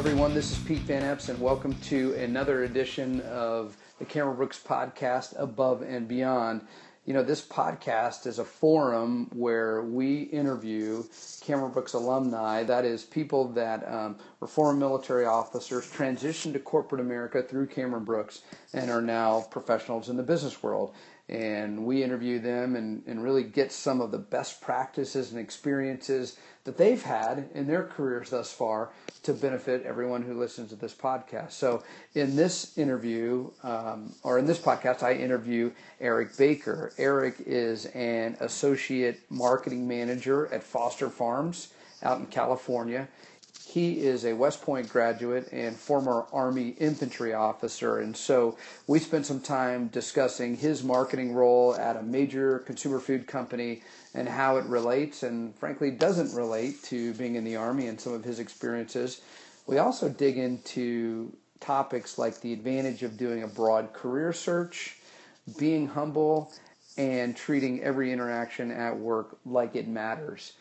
everyone. This is Pete Van Epps, and welcome to another edition of the Cameron Brooks podcast, Above and Beyond. You know, this podcast is a forum where we interview Cameron Brooks alumni, that is, people that um, were former military officers, transitioned to corporate America through Cameron Brooks, and are now professionals in the business world and we interview them and, and really get some of the best practices and experiences that they've had in their careers thus far to benefit everyone who listens to this podcast. So, in this interview, um, or in this podcast, I interview Eric Baker. Eric is an associate marketing manager at Foster Farms out in California. He is a West Point graduate and former Army infantry officer. And so we spent some time discussing his marketing role at a major consumer food company and how it relates and, frankly, doesn't relate to being in the Army and some of his experiences. We also dig into topics like the advantage of doing a broad career search, being humble, and treating every interaction at work like it matters.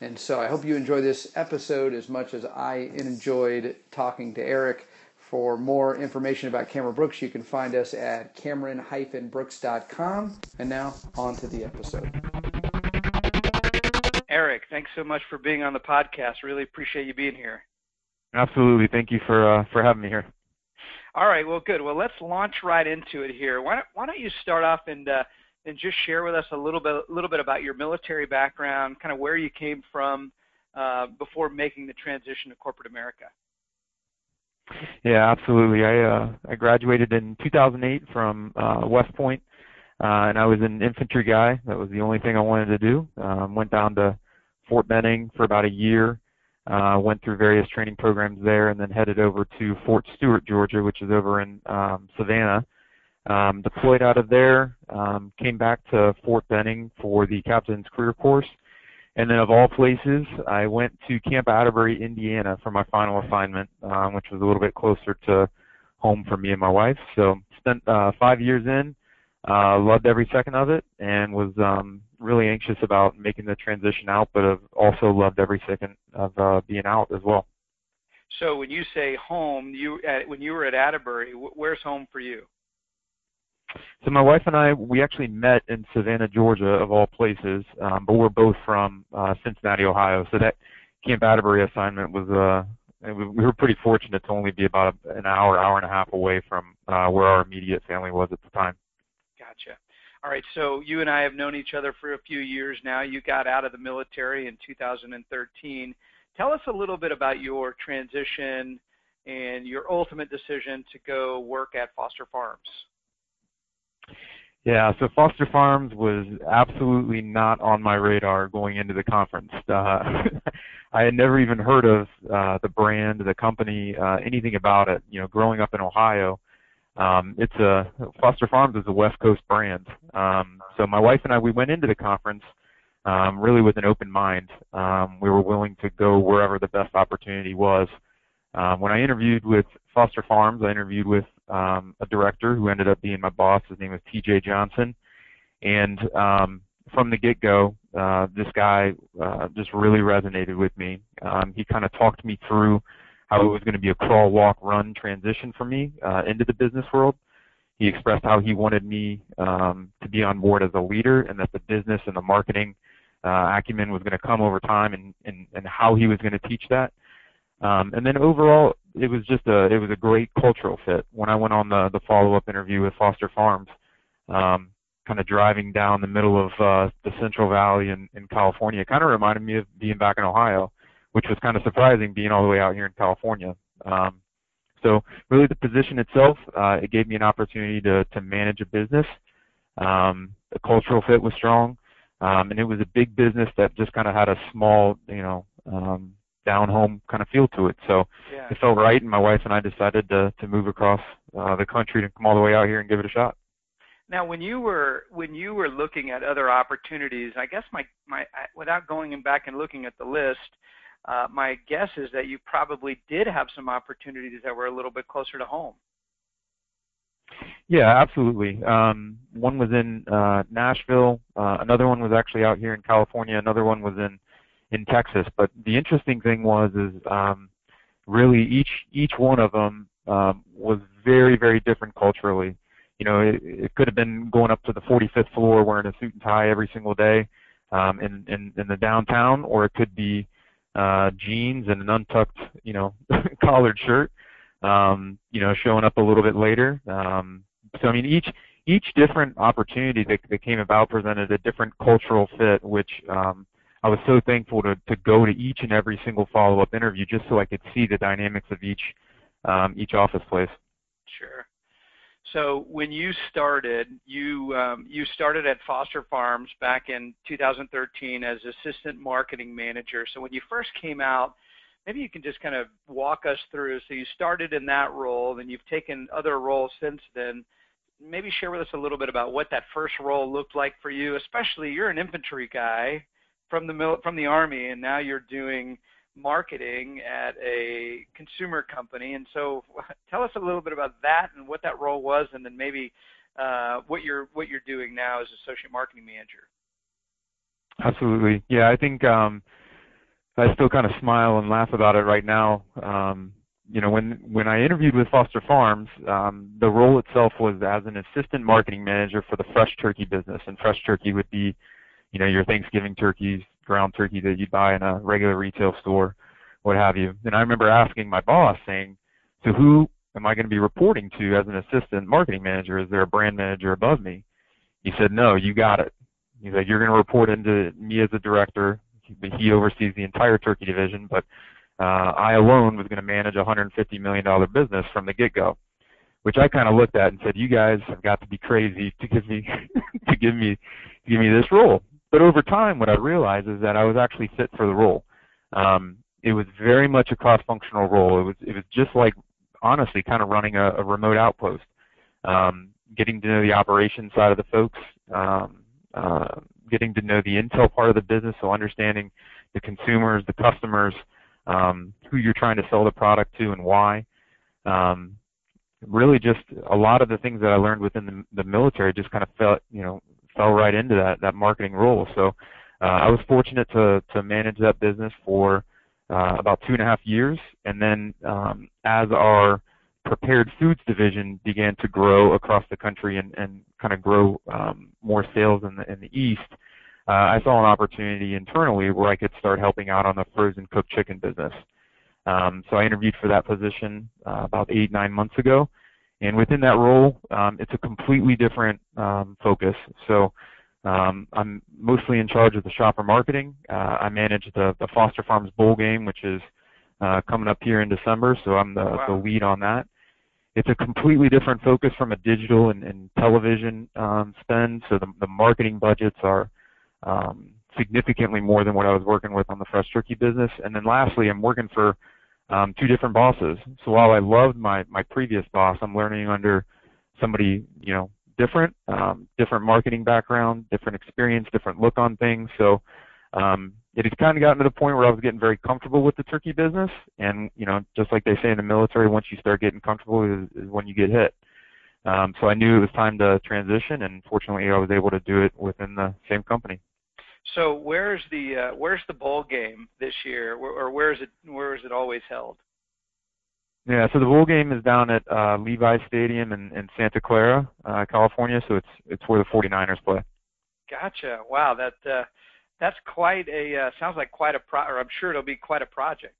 And so I hope you enjoy this episode as much as I enjoyed talking to Eric. For more information about Cameron Brooks, you can find us at cameron-brooks.com. And now, on to the episode. Eric, thanks so much for being on the podcast. Really appreciate you being here. Absolutely. Thank you for uh, for having me here. All right. Well, good. Well, let's launch right into it here. Why don't, why don't you start off and uh, and just share with us a little bit, a little bit about your military background, kind of where you came from uh, before making the transition to corporate America. Yeah, absolutely. I uh, I graduated in 2008 from uh, West Point, uh, and I was an infantry guy. That was the only thing I wanted to do. Um, went down to Fort Benning for about a year. Uh, went through various training programs there, and then headed over to Fort Stewart, Georgia, which is over in um, Savannah um, deployed out of there, um, came back to Fort Benning for the captain's career course, and then of all places, I went to Camp Atterbury, Indiana for my final assignment, um, which was a little bit closer to home for me and my wife. So spent uh, five years in, uh, loved every second of it, and was um, really anxious about making the transition out, but have also loved every second of uh, being out as well. So when you say home, you at, when you were at Atterbury, where's home for you? So my wife and I, we actually met in Savannah, Georgia, of all places, um, but we're both from uh, Cincinnati, Ohio. So that Camp Atterbury assignment was, uh, we were pretty fortunate to only be about an hour, hour and a half away from uh, where our immediate family was at the time. Gotcha. All right, so you and I have known each other for a few years now. You got out of the military in 2013. Tell us a little bit about your transition and your ultimate decision to go work at Foster Farms. Yeah, so Foster Farms was absolutely not on my radar going into the conference. Uh, I had never even heard of uh, the brand, the company, uh, anything about it. You know, growing up in Ohio, um, it's a Foster Farms is a West Coast brand. Um, so my wife and I, we went into the conference um, really with an open mind. Um, we were willing to go wherever the best opportunity was. Um, when I interviewed with Foster Farms, I interviewed with um, a director who ended up being my boss. His name was T.J. Johnson, and um, from the get-go, uh, this guy uh, just really resonated with me. Um, he kind of talked me through how it was going to be a crawl, walk, run transition for me uh, into the business world. He expressed how he wanted me um, to be on board as a leader, and that the business and the marketing uh, acumen was going to come over time, and, and and how he was going to teach that. Um, and then overall, it was just a it was a great cultural fit. When I went on the the follow up interview with Foster Farms, um, kind of driving down the middle of uh, the Central Valley in, in California, it kind of reminded me of being back in Ohio, which was kind of surprising being all the way out here in California. Um, so really, the position itself, uh, it gave me an opportunity to to manage a business. Um, the cultural fit was strong, um, and it was a big business that just kind of had a small, you know, um, down home kind of feel to it. So yeah. it felt right, and my wife and I decided to to move across uh, the country to come all the way out here and give it a shot. Now, when you were when you were looking at other opportunities, I guess my my without going back and looking at the list, uh, my guess is that you probably did have some opportunities that were a little bit closer to home. Yeah, absolutely. Um, one was in uh, Nashville. Uh, another one was actually out here in California. Another one was in in Texas. But the interesting thing was is um, really each each one of them um, was very very different culturally. You know, it, it could have been going up to the 45th floor wearing a suit and tie every single day um, in, in in the downtown, or it could be uh, jeans and an untucked, you know, collared shirt. Um, you know, showing up a little bit later. Um, so I mean, each each different opportunity that, that came about presented a different cultural fit, which um, I was so thankful to, to go to each and every single follow-up interview just so I could see the dynamics of each um, each office place. Sure. So when you started, you um, you started at Foster Farms back in 2013 as assistant marketing manager. So when you first came out, maybe you can just kind of walk us through. So you started in that role, then you've taken other roles since then maybe share with us a little bit about what that first role looked like for you, especially you're an infantry guy from the from the army, and now you're doing marketing at a consumer company. And so, tell us a little bit about that and what that role was, and then maybe uh, what you're what you're doing now as associate marketing manager. Absolutely, yeah. I think um, I still kind of smile and laugh about it right now. Um, you know, when when I interviewed with Foster Farms, um, the role itself was as an assistant marketing manager for the fresh turkey business, and fresh turkey would be, you know, your Thanksgiving turkeys, ground turkey that you'd buy in a regular retail store, what have you. And I remember asking my boss, saying, "So who am I going to be reporting to as an assistant marketing manager? Is there a brand manager above me?" He said, "No, you got it." He's like, "You're going to report into me as a director. He oversees the entire turkey division, but." uh, I alone was going to manage a $150 million business from the get-go, which I kind of looked at and said, "You guys have got to be crazy to give me to give me to give me this role." But over time, what I realized is that I was actually fit for the role. Um, it was very much a cross-functional role. It was it was just like honestly kind of running a, a remote outpost, um, getting to know the operation side of the folks, um, uh, getting to know the intel part of the business, so understanding the consumers, the customers, um, who you're trying to sell the product to and why. Um, really, just a lot of the things that I learned within the, the military just kind of felt you know, fell right into that that marketing role. So uh, I was fortunate to to manage that business for uh, about two and a half years, and then um, as our prepared foods division began to grow across the country and, and kind of grow um, more sales in the in the east uh, I saw an opportunity internally where I could start helping out on the frozen cooked chicken business. Um, so I interviewed for that position uh, about eight, nine months ago. And within that role, um, it's a completely different um, focus. So um, I'm mostly in charge of the shopper marketing. Uh, I manage the, the Foster Farms Bowl game, which is uh, coming up here in December. So I'm the, wow. the lead on that. It's a completely different focus from a digital and, and television um, spend. So the, the marketing budgets are um, significantly more than what I was working with on the fresh turkey business. And then lastly, I'm working for um, two different bosses. So while I loved my my previous boss, I'm learning under somebody you know different, um, different marketing background, different experience, different look on things. So um, it had kind of gotten to the point where I was getting very comfortable with the turkey business, and you know, just like they say in the military, once you start getting comfortable is, is when you get hit. Um, so I knew it was time to transition, and fortunately, I was able to do it within the same company. So where's the uh, where's the bowl game this year, or where is it where is it always held? Yeah, so the bowl game is down at uh, Levi Stadium in, in Santa Clara, uh, California. So it's it's where the 49ers play. Gotcha. Wow, that uh, that's quite a uh, sounds like quite a pro. Or I'm sure it'll be quite a project.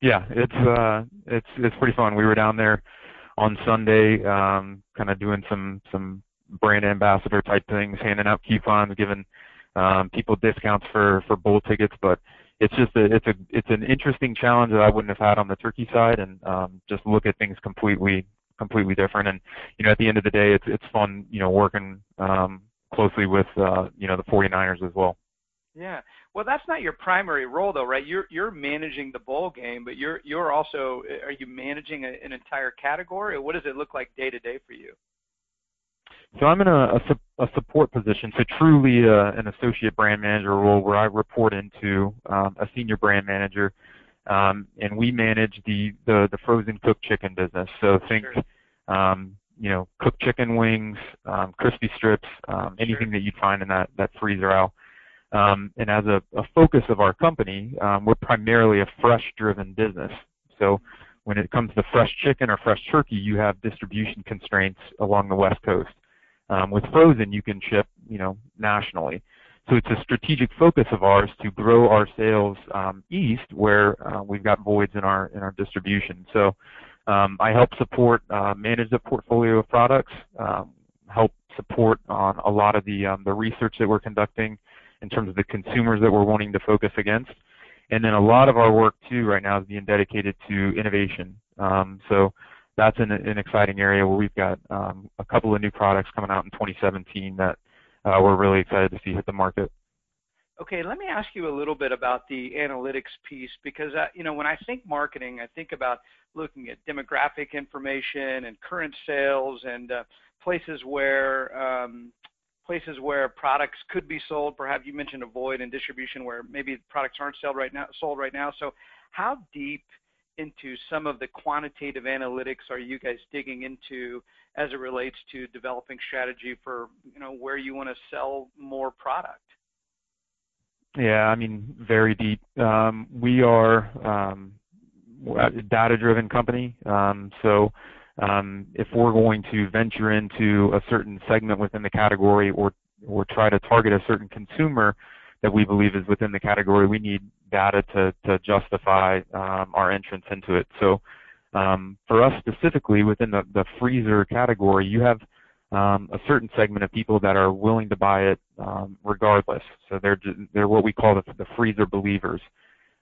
Yeah, it's uh, it's it's pretty fun. We were down there on Sunday, um, kind of doing some some brand ambassador type things, handing out coupons, giving um, people discounts for for bowl tickets, but it's just a it's a it's an interesting challenge that I wouldn't have had on the turkey side, and um, just look at things completely completely different. And you know, at the end of the day, it's it's fun, you know, working um, closely with uh, you know the 49ers as well. Yeah. Well, that's not your primary role, though, right? You're you're managing the bowl game, but you're you're also are you managing a, an entire category, or what does it look like day to day for you? So I'm in a, a, a support position, so truly uh, an associate brand manager role where I report into um, a senior brand manager, um, and we manage the, the, the frozen cooked chicken business. So think, um, you know, cooked chicken wings, um, crispy strips, um, anything that you'd find in that, that freezer aisle. Um, and as a, a focus of our company, um, we're primarily a fresh-driven business. So when it comes to fresh chicken or fresh turkey, you have distribution constraints along the West Coast. Um, with frozen, you can ship, you know, nationally. So it's a strategic focus of ours to grow our sales um, east, where uh, we've got voids in our in our distribution. So um, I help support, uh, manage the portfolio of products, um, help support on a lot of the um, the research that we're conducting in terms of the consumers that we're wanting to focus against. And then a lot of our work too right now is being dedicated to innovation. Um, so that's an, an, exciting area where we've got um, a couple of new products coming out in 2017 that uh, we're really excited to see hit the market. Okay, let me ask you a little bit about the analytics piece because uh, you know when I think marketing, I think about looking at demographic information and current sales and uh, places where um, places where products could be sold. Perhaps you mentioned a void in distribution where maybe products aren't sold right now. Sold right now. So, how deep into some of the quantitative analytics are you guys digging into as it relates to developing strategy for you know where you want to sell more product? Yeah, I mean very deep. Um, we are um, a data-driven company, um, so if we're going to venture into a certain segment within the category or or try to target a certain consumer that we believe is within the category, we need data to to justify um, our entrance into it. So um, for us specifically within the, the freezer category, you have um, a certain segment of people that are willing to buy it um, regardless. So they're they're what we call the, the freezer believers.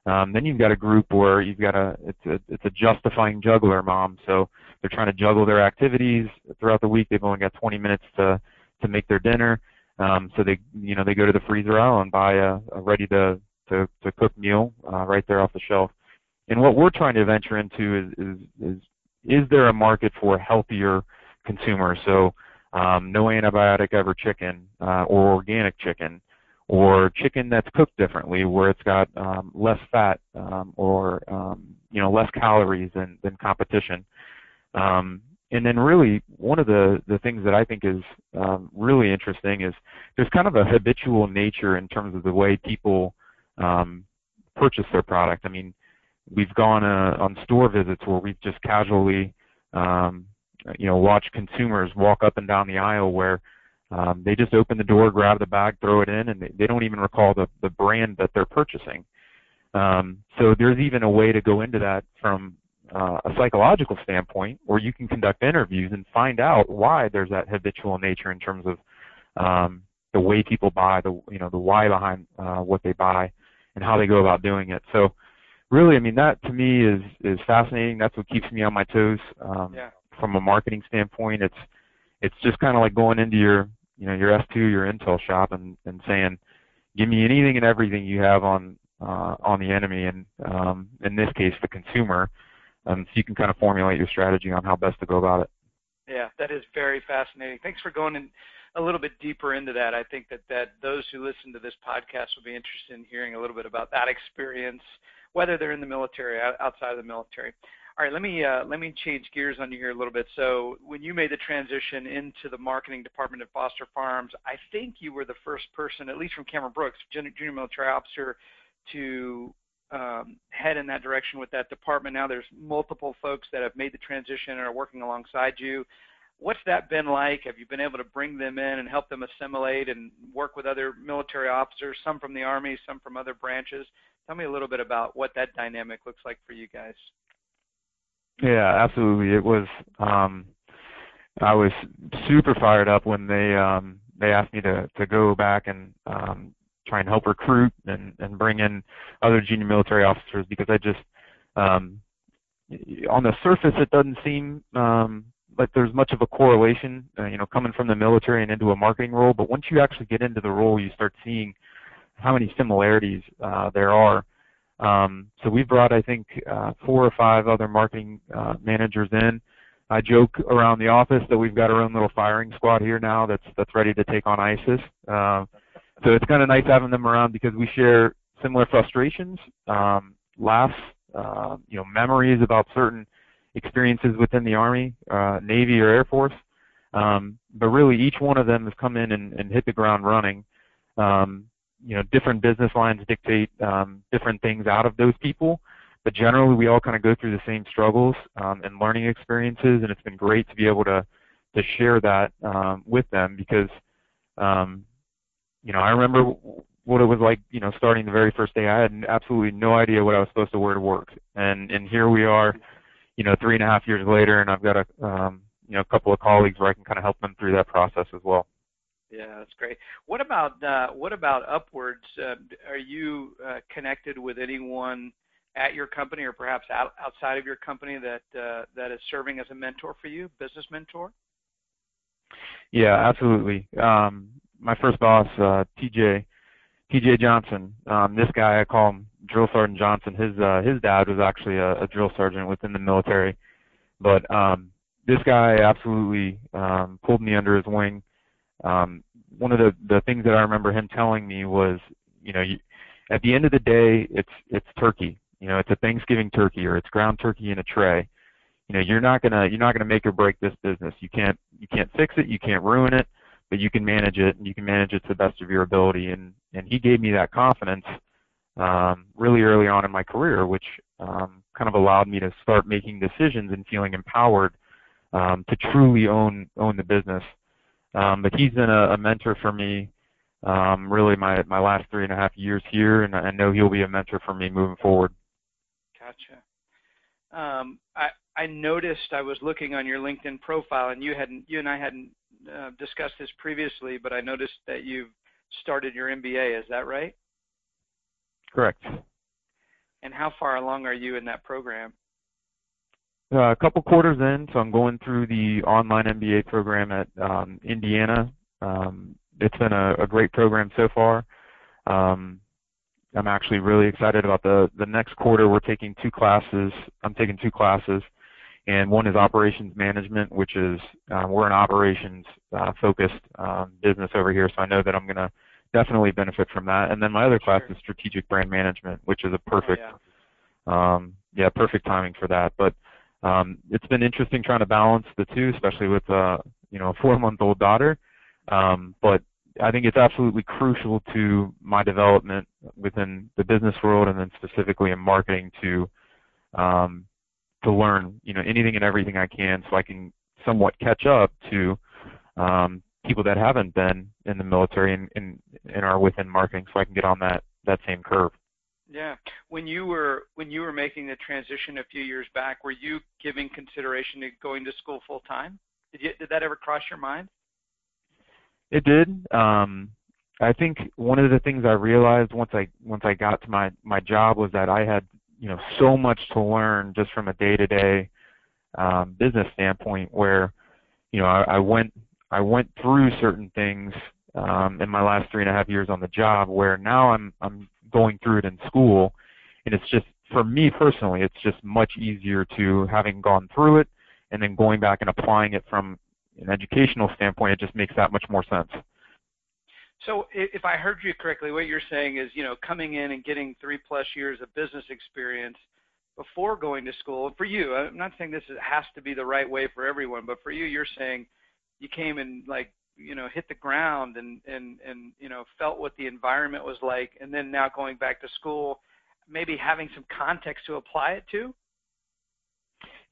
Um, then you've got a group where you've got a it's a it's a justifying juggler mom. So they're trying to juggle their activities throughout the week. They've only got 20 minutes to to make their dinner. Um, so they you know they go to the freezer aisle and buy a, a ready to to, to cook meal uh, right there off the shelf. And what we're trying to venture into is is is, is there a market for healthier consumers? So um, no antibiotic ever chicken uh, or organic chicken or chicken that's cooked differently where it's got um, less fat um, or um, you know less calories than, than competition. Um, and then really one of the, the things that I think is um, really interesting is there's kind of a habitual nature in terms of the way people um, purchase their product. I mean, we've gone uh, on store visits where we've just casually um, you know watched consumers walk up and down the aisle where um, they just open the door, grab the bag, throw it in, and they, they don't even recall the, the brand that they're purchasing. Um, so there's even a way to go into that from uh, a psychological standpoint, where you can conduct interviews and find out why there's that habitual nature in terms of um, the way people buy, the you know the why behind uh, what they buy, and how they go about doing it. So really, I mean that to me is is fascinating. That's what keeps me on my toes. Um, yeah. From a marketing standpoint, it's it's just kind of like going into your you know your S2 your Intel shop and and saying, give me anything and everything you have on uh, on the enemy, and um, in this case the consumer, um, so you can kind of formulate your strategy on how best to go about it. Yeah, that is very fascinating. Thanks for going in a little bit deeper into that. I think that that those who listen to this podcast will be interested in hearing a little bit about that experience, whether they're in the military, or outside of the military. All right, let me uh, let me change gears on you here a little bit. So, when you made the transition into the marketing department at Foster Farms, I think you were the first person, at least from Cameron Brooks, junior military officer, to um, head in that direction with that department. Now, there's multiple folks that have made the transition and are working alongside you. What's that been like? Have you been able to bring them in and help them assimilate and work with other military officers, some from the Army, some from other branches? Tell me a little bit about what that dynamic looks like for you guys. Yeah, absolutely. It was um I was super fired up when they um they asked me to to go back and um try and help recruit and and bring in other junior military officers because I just um on the surface it doesn't seem um like there's much of a correlation uh, you know coming from the military and into a marketing role but once you actually get into the role you start seeing how many similarities uh there are um, so we've brought, I think, uh, four or five other marketing uh, managers in. I joke around the office that we've got our own little firing squad here now that's that's ready to take on ISIS. Uh, so it's kind of nice having them around because we share similar frustrations, um, laughs, uh, you know, memories about certain experiences within the Army, uh, Navy, or Air Force. Um, but really, each one of them has come in and, and hit the ground running. Um, you know different business lines dictate um, different things out of those people but generally we all kind of go through the same struggles um, and learning experiences, and it's been great to be able to to share that um, with them because um, you know I remember what it was like, you know, starting the very first day. I had absolutely no idea what I was supposed to wear to work, and and here we are, you know, three and a half years later, and I've got a um, you know a couple of colleagues where I can kind of help them through that process as well. Yeah, that's great. What about uh, what about upwards? Uh, are you uh, connected with anyone at your company, or perhaps out, outside of your company, that uh, that is serving as a mentor for you, business mentor? Yeah, absolutely. Um, my first boss, uh, TJ T.J. Johnson. Um, this guy, I call him Drill Sergeant Johnson. His uh, his dad was actually a, a drill sergeant within the military, but um, this guy absolutely um, pulled me under his wing. Um, one of the the things that I remember him telling me was, you know, you, at the end of the day, it's it's turkey. You know, it's a Thanksgiving turkey or it's ground turkey in a tray. You know, you're not gonna you're not gonna make or break this business. You can't you can't fix it. You can't ruin it but you can manage it and you can manage it to the best of your ability. And and he gave me that confidence um, really early on in my career, which um, kind of allowed me to start making decisions and feeling empowered um, to truly own own the business. Um, but he's been a, a mentor for me um, really my my last three and a half years here, and I know he'll be a mentor for me moving forward. Gotcha. Um, I I noticed I was looking on your LinkedIn profile, and you hadn't you and I hadn't uh, discussed this previously, but I noticed that you've started your MBA. Is that right? Correct. And how far along are you in that program? Uh, a couple quarters in, so I'm going through the online MBA program at um, Indiana. Um, it's been a, a, great program so far. Um, I'm actually really excited about the the next quarter. We're taking two classes. I'm taking two classes and one is operations management, which is um, we're an operations uh, focused um, business over here, so I know that I'm going to definitely benefit from that. And then my other class sure. is strategic brand management, which is a perfect, oh, yeah. Um, yeah, perfect timing for that. But um, it's been interesting trying to balance the two, especially with uh, you know a four-month-old daughter. Um, but I think it's absolutely crucial to my development within the business world, and then specifically in marketing to um, to learn, you know, anything and everything I can so I can somewhat catch up to um, people that haven't been in the military and, and, and are within marketing so I can get on that, that same curve. Yeah. When you were when you were making the transition a few years back, were you giving consideration to going to school full time? Did you did that ever cross your mind? It did. Um I think one of the things I realized once I once I got to my my job was that I had you know so much to learn just from a day-to-day um, business standpoint. Where you know I, I went I went through certain things um, in my last three and a half years on the job, where now I'm I'm going through it in school, and it's just for me personally, it's just much easier to having gone through it and then going back and applying it from an educational standpoint. It just makes that much more sense. So if I heard you correctly, what you're saying is, you know, coming in and getting three plus years of business experience before going to school. For you, I'm not saying this has to be the right way for everyone, but for you, you're saying you came and like, you know, hit the ground and and and you know felt what the environment was like, and then now going back to school, maybe having some context to apply it to.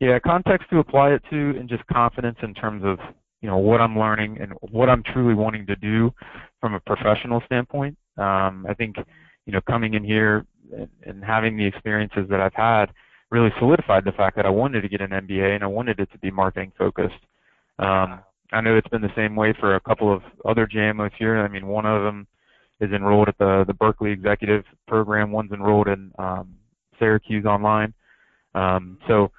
Yeah, context to apply it to, and just confidence in terms of you know what I'm learning and what I'm truly wanting to do from a professional standpoint. Um, I think you know coming in here and, and having the experiences that I've had really solidified the fact that I wanted to get an MBA and I wanted it to be marketing focused. Um, I know it's been the same way for a couple of other JMOs here. I mean, one of them is enrolled at the the Berkeley Executive Program. One's enrolled in um, Syracuse Online. Um, so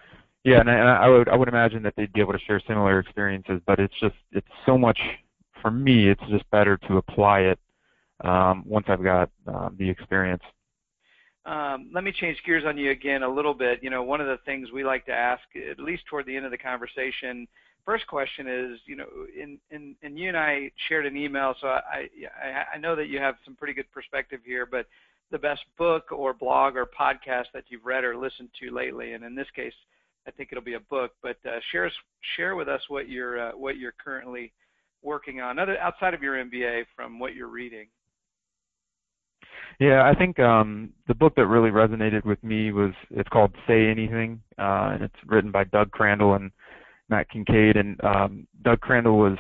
yeah, and I, and I would I would imagine that they'd be able to share similar experiences, but it's just it's so much for me. It's just better to apply it um, once I've got um, the experience. Um, let me change gears on you again a little bit. You know, one of the things we like to ask, at least toward the end of the conversation, first question is, you know, in, in, and you and I shared an email, so I, I, I know that you have some pretty good perspective here, but the best book or blog or podcast that you've read or listened to lately, and in this case, I think it'll be a book. But uh, share share with us what you're uh, what you're currently working on, other outside of your MBA, from what you're reading. Yeah, I think um, the book that really resonated with me was it's called Say Anything, uh, and it's written by Doug Crandall and Matt Kincaid. And um, Doug Crandall was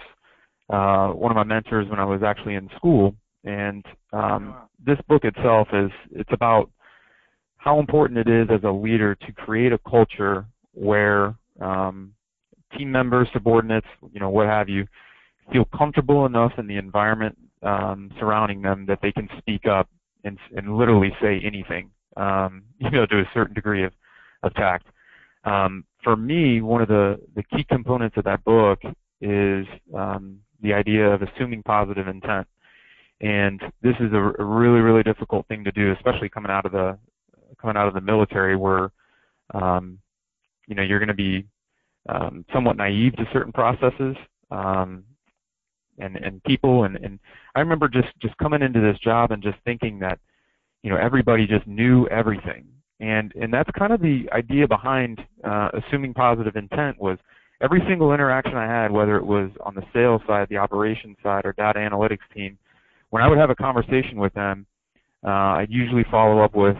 uh, one of my mentors when I was actually in school. And um, this book itself is it's about how important it is as a leader to create a culture where um, team members, subordinates, you know, what have you, feel comfortable enough in the environment um, surrounding them that they can speak up and, and literally say anything, um, you know, to a certain degree of, of tact. Um, for me, one of the, the key components of that book is um, the idea of assuming positive intent. And this is a, a really, really difficult thing to do, especially coming out of the coming out of the military, where um, you know you're going to be um, somewhat naive to certain processes. Um, and and people and and I remember just just coming into this job and just thinking that you know everybody just knew everything and and that's kind of the idea behind uh, assuming positive intent was every single interaction I had whether it was on the sales side the operations side or data analytics team when I would have a conversation with them uh, I'd usually follow up with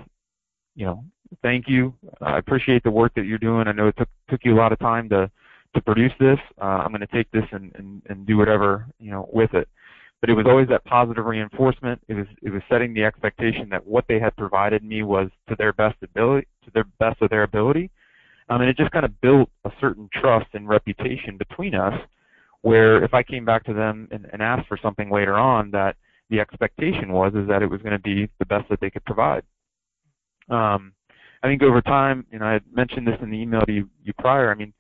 you know thank you I appreciate the work that you're doing I know it took took you a lot of time to to produce this. Uh, I'm going to take this and, and, and do whatever you know with it. But it was always that positive reinforcement. It was it was setting the expectation that what they had provided me was to their best ability, to their best of their ability. Um, and it just kind of built a certain trust and reputation between us, where if I came back to them and, and asked for something later on, that the expectation was is that it was going to be the best that they could provide. Um, I think over time, you know, I had mentioned this in the email to you, you prior. I mean,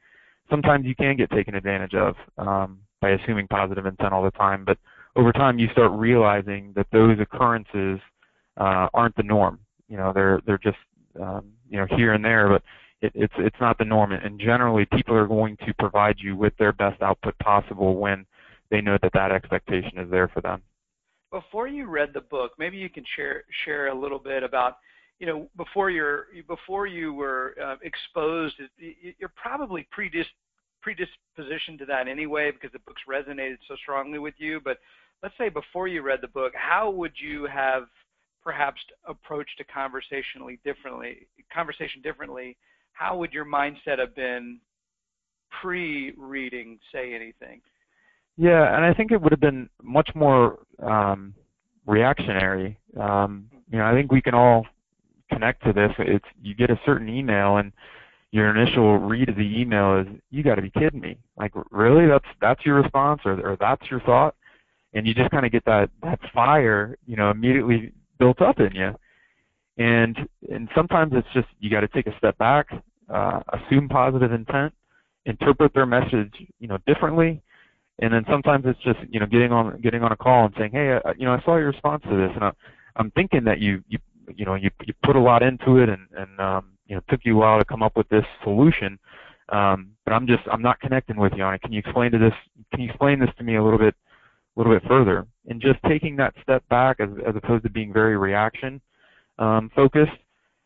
sometimes you can get taken advantage of um, by assuming positive intent all the time. But over time, you start realizing that those occurrences uh, aren't the norm. You know, they're they're just um, you know here and there, but it, it's it's not the norm. And generally, people are going to provide you with their best output possible when they know that that expectation is there for them. Before you read the book, maybe you can share share a little bit about you know, before you're before you were uh, exposed, you're probably predis- predispositioned to that anyway because the book's resonated so strongly with you. But let's say before you read the book, how would you have perhaps approached a conversationally differently conversation differently? How would your mindset have been pre-reading Say Anything? Yeah, and I think it would have been much more um, reactionary. Um, you know, I think we can all connect to this, it's you get a certain email and your initial read of the email is you got to be kidding me. Like really that's that's your response or or that's your thought and you just kind of get that that fire, you know, immediately built up in you. And and sometimes it's just you got to take a step back, uh, assume positive intent, interpret their message, you know, differently, and then sometimes it's just you know getting on getting on a call and saying, hey, uh, you know, I saw your response to this, and I, I'm thinking that you you you know you you put a lot into it and and um, you know took you a while to come up with this solution. Um, but I'm just I'm not connecting with you on it. Can you explain to this? Can you explain this to me a little bit a little bit further? And just taking that step back as as opposed to being very reaction um, focused,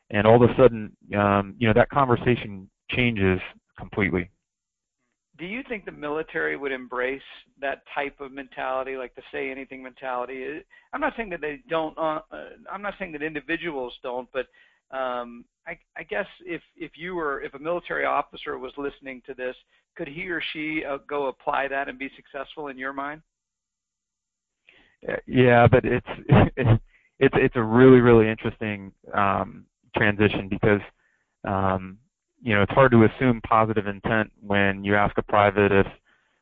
and all of a sudden um, you know that conversation changes completely do you think the military would embrace that type of mentality, like the say anything mentality? I'm not saying that they don't. Uh, uh, I'm not saying that individuals don't, but um, I, I guess if if you were if a military officer was listening to this, could he or she uh, go apply that and be successful in your mind? Yeah, but it's it's it's a really really interesting um, transition because um, you know, it's hard to assume positive intent when you ask a private if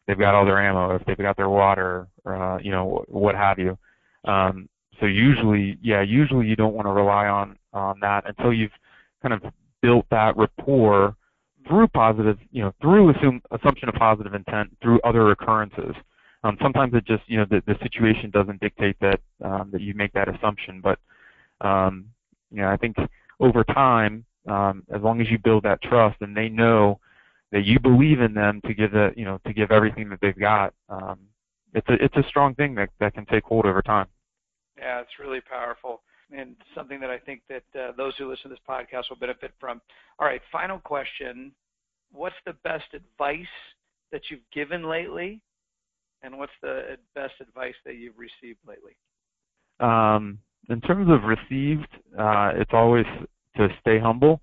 they've got all their ammo, if they've got their water, uh, you know, what have you. Um, so usually, yeah, usually you don't want to rely on on that until you've kind of built that rapport through positive, you know, through assume, assumption of positive intent through other occurrences. Um, sometimes it just, you know, the, the situation doesn't dictate that um, that you make that assumption, but um, you know, I think over time, um, as long as you build that trust and they know that you believe in them to give the you know to give everything that they've got um, it's a it's a strong thing that that can take hold over time. Yeah it's really powerful and something that I think that uh, those who listen to this podcast will benefit from. All right final question. What's the best advice that you've given lately and what's the best advice that you've received lately um, in terms of received, uh, it's always to stay humble.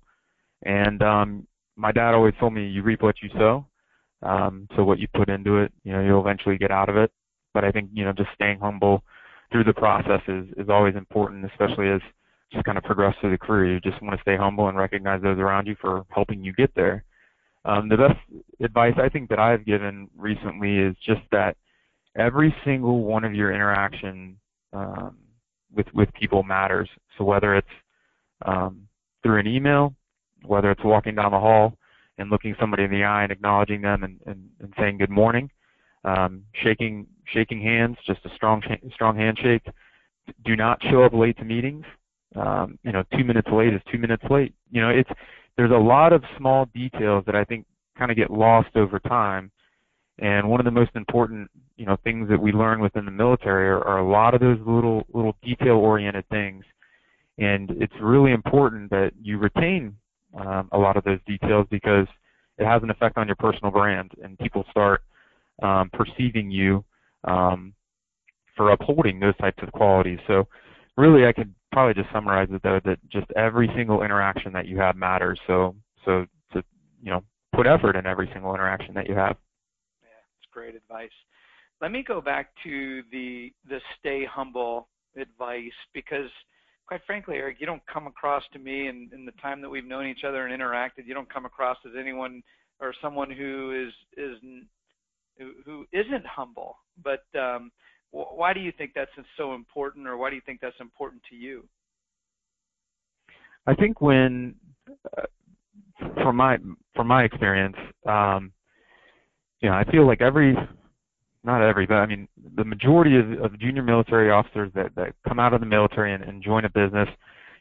And um, my dad always told me, you reap what you sow. Um, so what you put into it, you know, you'll eventually get out of it. But I think you know, just staying humble through the process is is always important, especially as just kind of progress through the career. You just want to stay humble and recognize those around you for helping you get there. Um, the best advice I think that I've given recently is just that every single one of your interaction um, with with people matters. So whether it's um, through an email, whether it's walking down the hall and looking somebody in the eye and acknowledging them and, and, and saying good morning, um, shaking shaking hands, just a strong strong handshake. Do not show up late to meetings. Um, you know, two minutes late is two minutes late. You know, it's there's a lot of small details that I think kind of get lost over time. And one of the most important, you know, things that we learn within the military are, are a lot of those little little detail-oriented things. And it's really important that you retain um, a lot of those details because it has an effect on your personal brand, and people start um, perceiving you um, for upholding those types of qualities. So, really, I could probably just summarize it though that just every single interaction that you have matters. So, so to you know, put effort in every single interaction that you have. Yeah, it's great advice. Let me go back to the the stay humble advice because quite frankly, Eric, you don't come across to me in, in the time that we've known each other and interacted, you don't come across as anyone or someone who is is who, isn't humble. But um, why do you think that's so important, or why do you think that's important to you? I think when, uh, from my from my experience, um, you know, I feel like every not every, but I mean the majority of, of junior military officers that, that come out of the military and, and join a business,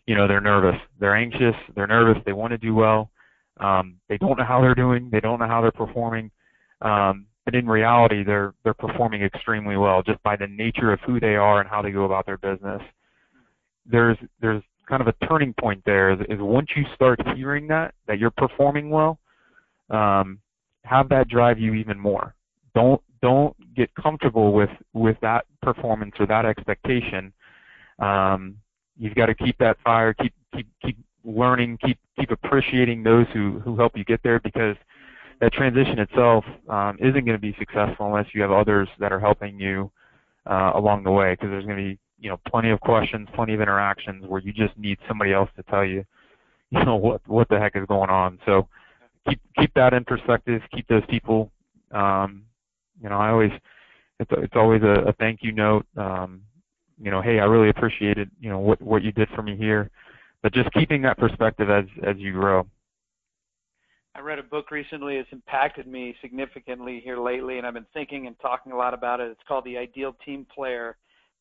you know, they're nervous, they're anxious, they're nervous, they want to do well, um, they don't know how they're doing, they don't know how they're performing, um, but in reality, they're they're performing extremely well just by the nature of who they are and how they go about their business. There's there's kind of a turning point there is, is once you start hearing that that you're performing well, um, have that drive you even more. Don't don't get comfortable with with that performance or that expectation. Um, you've got to keep that fire, keep keep keep learning, keep keep appreciating those who who help you get there because that transition itself um, isn't going to be successful unless you have others that are helping you uh, along the way because there's going to be you know plenty of questions, plenty of interactions where you just need somebody else to tell you you know what what the heck is going on. So keep keep that in perspective, keep those people um, you know, I always it's it's always a, a thank you note. Um, you know, hey, I really appreciated you know what what you did for me here, but just keeping that perspective as as you grow. I read a book recently. It's impacted me significantly here lately, and I've been thinking and talking a lot about it. It's called The Ideal Team Player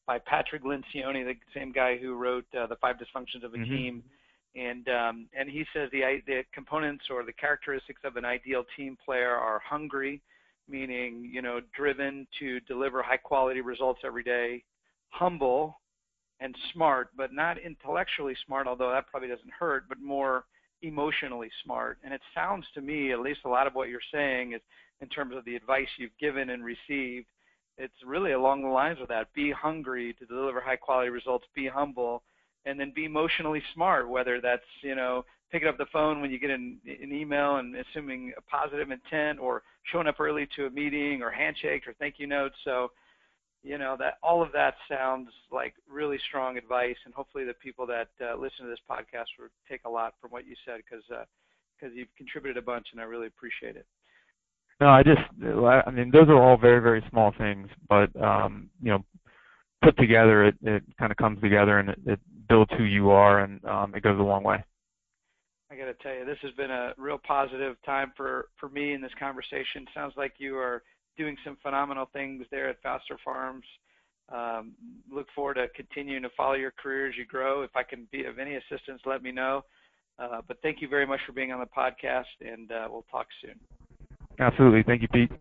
by Patrick Lencioni, the same guy who wrote uh, The Five Dysfunctions of a mm-hmm. Team. And um, and he says the the components or the characteristics of an ideal team player are hungry, meaning you know driven to deliver high quality results every day, humble and smart, but not intellectually smart, although that probably doesn't hurt, but more emotionally smart. And it sounds to me, at least a lot of what you're saying is in terms of the advice you've given and received, it's really along the lines of that. Be hungry to deliver high quality results, be humble, and then be emotionally smart, whether that's, you know, picking up the phone when you get an, an email and assuming a positive intent or showing up early to a meeting or handshake or thank you notes. So, you know, that all of that sounds like really strong advice, and hopefully the people that uh, listen to this podcast will take a lot from what you said because because uh, you've contributed a bunch, and I really appreciate it. No, I just, I mean, those are all very, very small things, but um, you know, put together, it, it kind of comes together and it, it builds who you are, and um, it goes a long way. I got to tell you, this has been a real positive time for for me in this conversation. Sounds like you are doing some phenomenal things there at Foster Farms. Um, look forward to continuing to follow your career as you grow. If I can be of any assistance, let me know. Uh, but thank you very much for being on the podcast, and uh, we'll talk soon. Absolutely. Thank you, Pete.